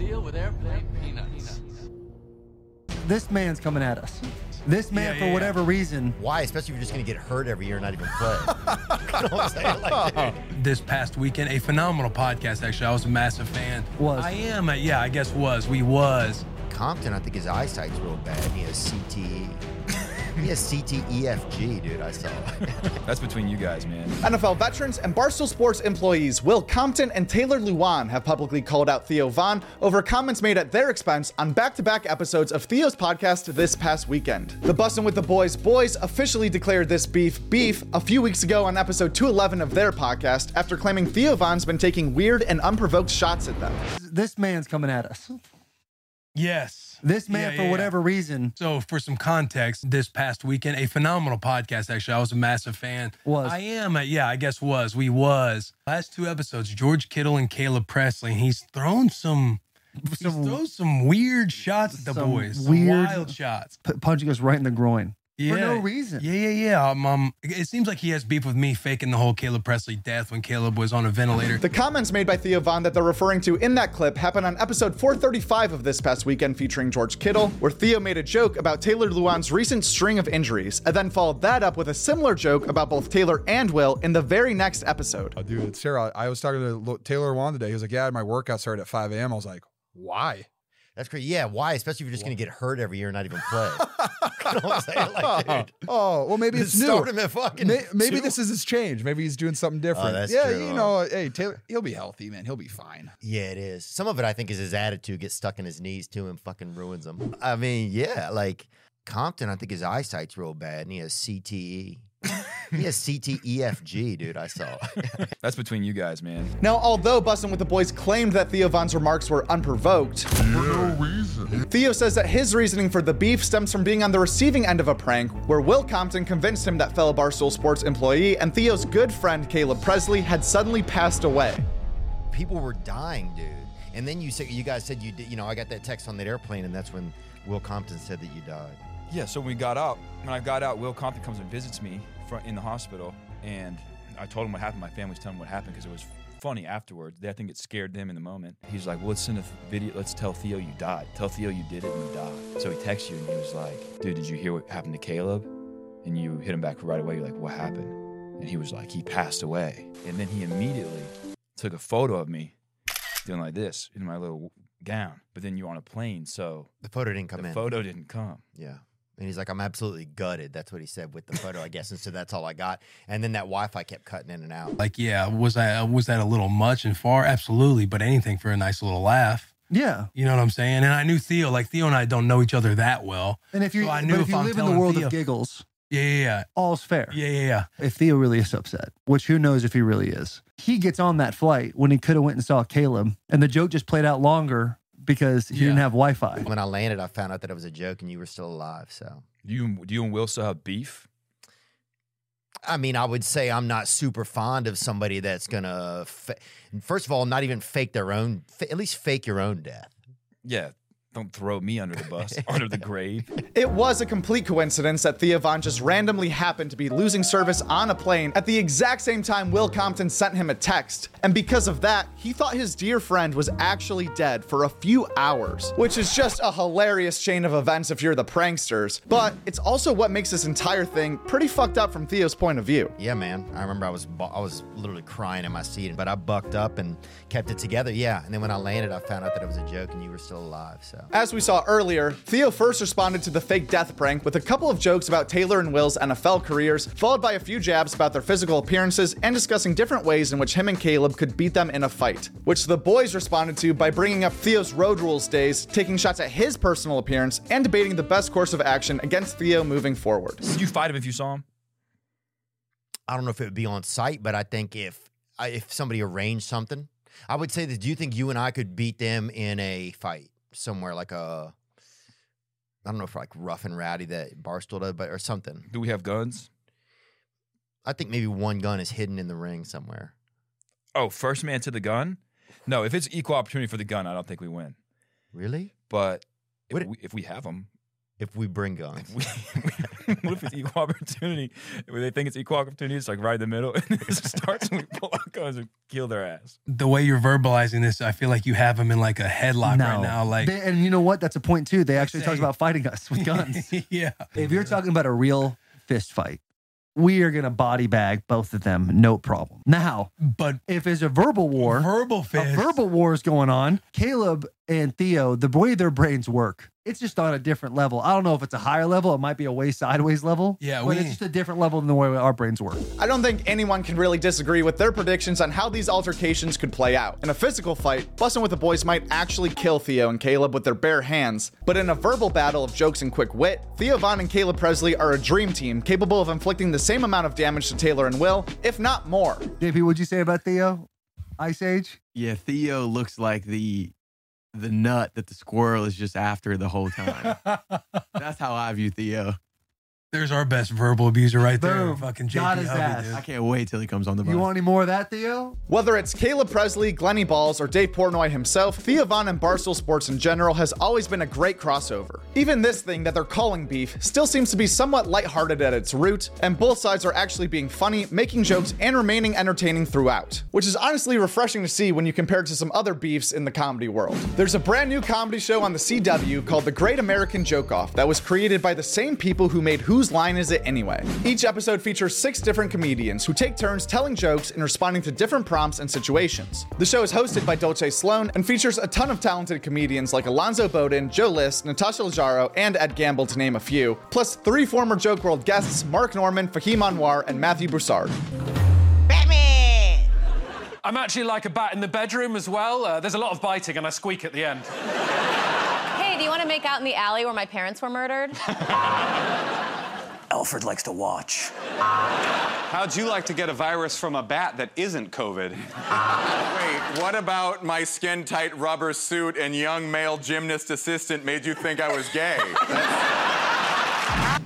deal with airplane peanuts. This man's coming at us. This man, Yeah, for yeah, whatever reason, Why? Especially if you're just going to get hurt every year and not even play. you know what I'm? Like, This past weekend, a phenomenal podcast. Actually, I was a massive fan. Was. I am. uh, Yeah, I guess was. We was. Compton, I think his eyesight's real bad. He has CTE. He has CTEFG, dude. I saw. That's between you guys, man. NFL veterans and Barstool Sports employees Will Compton and Taylor Lewan have publicly called out Theo Von over comments made at their expense on back to back episodes of Theo's podcast this past weekend. The Bussin' with the Boys Boys officially declared this beef beef a few weeks ago on episode 211 of their podcast after claiming Theo Von's been taking weird and unprovoked shots at them. this man's coming at us. Yes. This man, Yeah, for yeah, whatever yeah. reason, So, for some context, this past weekend, a phenomenal podcast. Actually, I was a massive fan. Was. I am. uh, Yeah, I guess was. We was. Last two episodes, George Kittle and Caleb Pressley. He's thrown some. He's Some- thrown some weird shots at the boys. Weird- wild shots. p- punching us right in the groin Yeah. for no reason. Yeah, yeah, yeah. Um, um, it seems like he has beef with me faking the whole Caleb Pressley death when Caleb was on a ventilator. The comments made by Theo Von that they're referring to in that clip happened on episode 435 of this past weekend featuring George Kittle, where Theo made a joke about Taylor Lewan's recent string of injuries, and then followed that up with a similar joke about both Taylor and Will in the very next episode. Oh, dude, Sarah, I was talking to Taylor Wan today. He was like, "Yeah, my workout started at 5 a.m." I was like, "Why?" That's crazy. Yeah, why? Especially if you're just going to get hurt every year and not even play. you know what I'm saying? Like, dude. Oh, well, maybe it's new. Him at fucking May- maybe two. this is his change. Maybe he's doing something different. that's yeah, true. you know, hey, Taylor, he'll be healthy, man. He'll be fine. Yeah, it is. Some of it, I think, is his attitude gets stuck in his knees too and fucking ruins him. I mean, yeah, like Compton, I think his eyesight's real bad and he has CTE. he has CTEFG, dude. I saw. That's between you guys, man. Now, although Bussin' with the Boys claimed that Theo Von's remarks were unprovoked, Theo says that his reasoning for the beef stems from being on the receiving end of a prank where Will Compton convinced him that fellow Barstool Sports employee and Theo's good friend Caleb Pressley had suddenly passed away. People were dying, dude. And then you said you guys said you did. You know, I got that text on that airplane, and that's when Will Compton said that you died. Yeah, so when we got out, when I got out, Will Compton comes and visits me in the hospital, and I told him what happened. My family's telling him what happened because it was funny afterwards. I think it scared them in the moment. He's like, "Well, let's send a video. Let's tell Theo you died. Tell Theo you did it and you died." So he texts you and he was like, "Dude, did you hear what happened to Caleb?" And you hit him back right away. You're like, "What happened?" And he was like, "He passed away." And then he immediately took a photo of me doing like this in my little gown. But then you're on a plane, so The photo didn't come the in. photo didn't come. Yeah. And he's like, I'm absolutely gutted. That's what he said with the photo, I guess. And so that's all I got. And then that Wi Fi kept cutting in and out. like, yeah, was that uh, was that a little much and far? Absolutely, but anything for a nice little laugh. Yeah. You know what I'm saying? And I knew Theo. Like Theo and I don't know each other that well. And if you, So I knew but if if you I'm live in the world Theo- of giggles, Yeah, yeah, yeah, all's fair. yeah, yeah, yeah, yeah. If Theo really is upset, which who knows if he really is, he gets on that flight when he could have went and saw Caleb, and the joke just played out longer because he didn't have Wi-Fi. When I landed, I found out that it was a joke and you were still alive. So, Do you do you and Will still have beef? I mean, I would say I'm not super fond of somebody that's going to, fa- first of all, not even fake their own, fa- at least fake your own death. Yeah. Don't throw me under the bus, under the grave. It was a complete coincidence that Theo Von just randomly happened to be losing service on a plane at the exact same time Will Compton sent him a text. And because of that, he thought his dear friend was actually dead for a few hours, which is just a hilarious chain of events if you're the pranksters. But it's also what makes this entire thing pretty fucked up from Theo's point of view. Yeah, man. I remember I was bu- I was literally crying in my seat, but I bucked up and kept it together. Yeah, and then when I landed, I found out that it was a joke and you were still alive. So As we saw earlier, Theo first responded to the fake death prank with a couple of jokes about Taylor and Will's NFL careers, followed by a few jabs about their physical appearances and discussing different ways in which him and Caleb could beat them in a fight. Which the boys responded to by bringing up Theo's road rules days, taking shots at his personal appearance, and debating the best course of action against Theo moving forward. Would you fight him if you saw him? I don't know if it would be on site, but I think if if somebody arranged something, I would say that. Do you think you and I could beat them in a fight somewhere like a? I don't know if like rough and rowdy that Barstool does, but or something. Do we have guns? I think maybe one gun is hidden in the ring somewhere. Oh, first man to the gun? No, if it's equal opportunity for the gun, I don't think we win. Really? But if What- we, if we have them, if we bring guns. we, what if it's equal opportunity? When they think it's equal opportunity, it's like right in the middle, and it starts and we pull out guns and kill their ass. The way you're verbalizing this, I feel like you have them in like a headlock no. right now. Like, They- and you know what? That's a point too. They actually talk about fighting us with guns. yeah. if you're talking about a real fist fight, we are gonna body bag both of them, no problem. Now, But if it's a verbal war, verbal fist. a verbal war is going on. Caleb and Theo, the way their brains work, it's just on a different level. I don't know if it's a higher level. It might be a way sideways level. Yeah, but we- it's just a different level than the way our brains work. I don't think anyone can really disagree with their predictions on how these altercations could play out. In a physical fight, Bussin' with the Boys might actually kill Theo and Caleb with their bare hands, but in a verbal battle of jokes and quick wit, Theo Von and Caleb Pressley are a dream team capable of inflicting the same amount of damage to Taylor and Will, if not more. JP, what'd you say about Theo? Ice Age? Yeah, Theo looks like the the nut that the squirrel is just after the whole time. That's how I view Theo. There's our best verbal abuser right there. Boom. Fucking Got JP his Hubby, ass. dude. I can't wait till he comes on the bus. You want any more of that, Theo? Whether it's Caleb Pressley, Glenny Balls, or Dave Portnoy himself, Theo Von and Barstool Sports in general has always been a great crossover. Even this thing that they're calling beef still seems to be somewhat lighthearted at its root, and both sides are actually being funny, making jokes, and remaining entertaining throughout. Which is honestly refreshing to see when you compare it to some other beefs in the comedy world. There's a brand new comedy show on the CW called The Great American Joke Off that was created by the same people who made Whose Line Is It Anyway? Each episode features six different comedians who take turns telling jokes and responding to different prompts and situations. The show is hosted by Dolce Sloan and features a ton of talented comedians like Alonzo Bowden, Joe List, Natasha Leggero, and Ed Gamble, to name a few, plus three former Joke World guests Mark Normand, Fahim Anwar, and Matthew Broussard. I'm actually like a bat in the bedroom as well. Uh, there's a lot of biting and I squeak at the end. Hey, do you want to make out in the alley where my parents were murdered? Alfred likes to watch. How'd you like to get a virus from a bat that isn't COVID? Wait, what about my skin tight rubber suit and young male gymnast assistant made you think I was gay?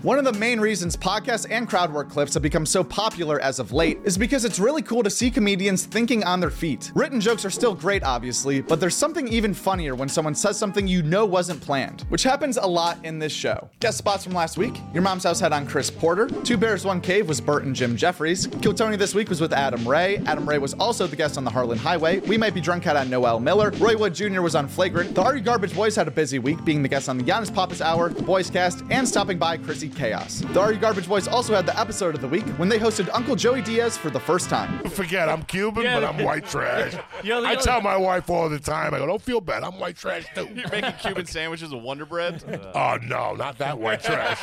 One of the main reasons podcasts and crowd work clips have become so popular as of late is because it's really cool to see comedians thinking on their feet. Written jokes are still great, obviously, but there's something even funnier when someone says something you know wasn't planned, which happens a lot in this show. Guest spots from last week Your Mom's House had on Chris Porter, Two Bears, One Cave was Bert and Jim Jefferies, Kill Tony this week was with Adam Ray. Adam Ray was also the guest on the Harland Highway. We Might Be Drunk had on Noel Miller. Roy Wood Jr. was on Flagrant. The Are You Garbage Boys had a busy week, being the guest on the Yannis Pappas Hour, the Boys Cast, and stopping by Chrissy Chaos. The Are You Garbage Boys also had the episode of the week when they hosted Uncle Joey Diaz for the first time. Forget I'm Cuban, Yeah, but I'm white trash. You're I only- tell my wife all the time, I go, don't feel bad. I'm white trash too. You're making Cuban sandwiches with Wonder Bread? Oh no, not that white trash.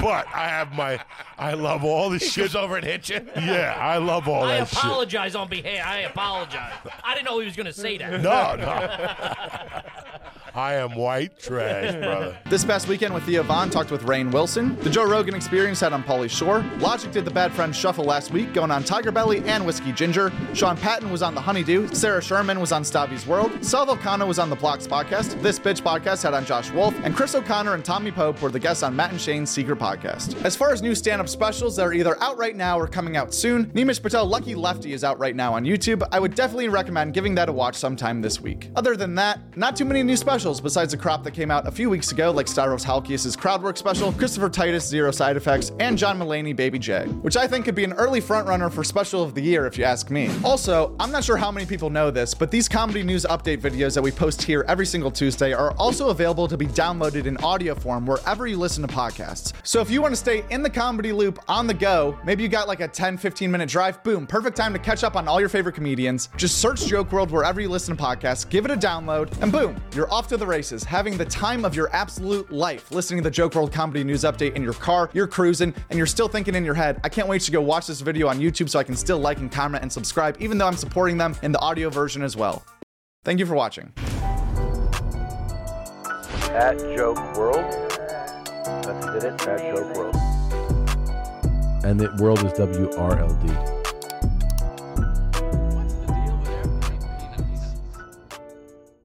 but I have my, I love all the shit. over and hit you. Yeah, I love all I that shit. I apologize on behalf. I apologize. I didn't know he was going to say that. No, no. I am white trash, brother. This past weekend with Theo Von talked with Rainn Wilson. The Joe Rogan Experience had on Pauly Shore. Logic did the Bad Friend Shuffle last week, going on Tiger Belly and Whiskey Ginger. Sean Patton was on The Honeydew. Sarah Sherman was on Stavvy's World. Sal Vulcano was on The Blocks Podcast. This Bitch Podcast had on Josh Wolf. And Chris O'Connor and Tommy Pope were the guests on Matt and Shane's Secret Podcast. As far as new stand-up specials that are either out right now or coming out soon, Nimesh Patel Lucky Lefty is out right now on YouTube. I would definitely recommend giving that a watch sometime this week. Other than that, not too many new specials besides a crop that came out a few weeks ago, like Stavros Halkias' Crowdwork special, Christopher Titus Zero Side Effects, and John Mulaney Baby J, which I think could be an early frontrunner for special of the year if you ask me. Also, I'm not sure how many people know this, but these comedy news update videos that we post here every single Tuesday are also available to be downloaded in audio form wherever you listen to podcasts. So if you want to stay in the comedy loop on the go, maybe you got like a 10, 15 minute drive, boom, perfect time to catch up on all your favorite comedians. Just search Joke World wherever you listen to podcasts, give it a download, and boom, you're off to the races, having the time of your absolute life listening to the Joke World Comedy News Update in your car, you're cruising, and you're still thinking in your head, I can't wait to go watch this video on YouTube so I can still like and comment and subscribe, even though I'm supporting them in the audio version as well. Thank you for watching. At Joke World. That's it, at Joke World. And the world is W R L D.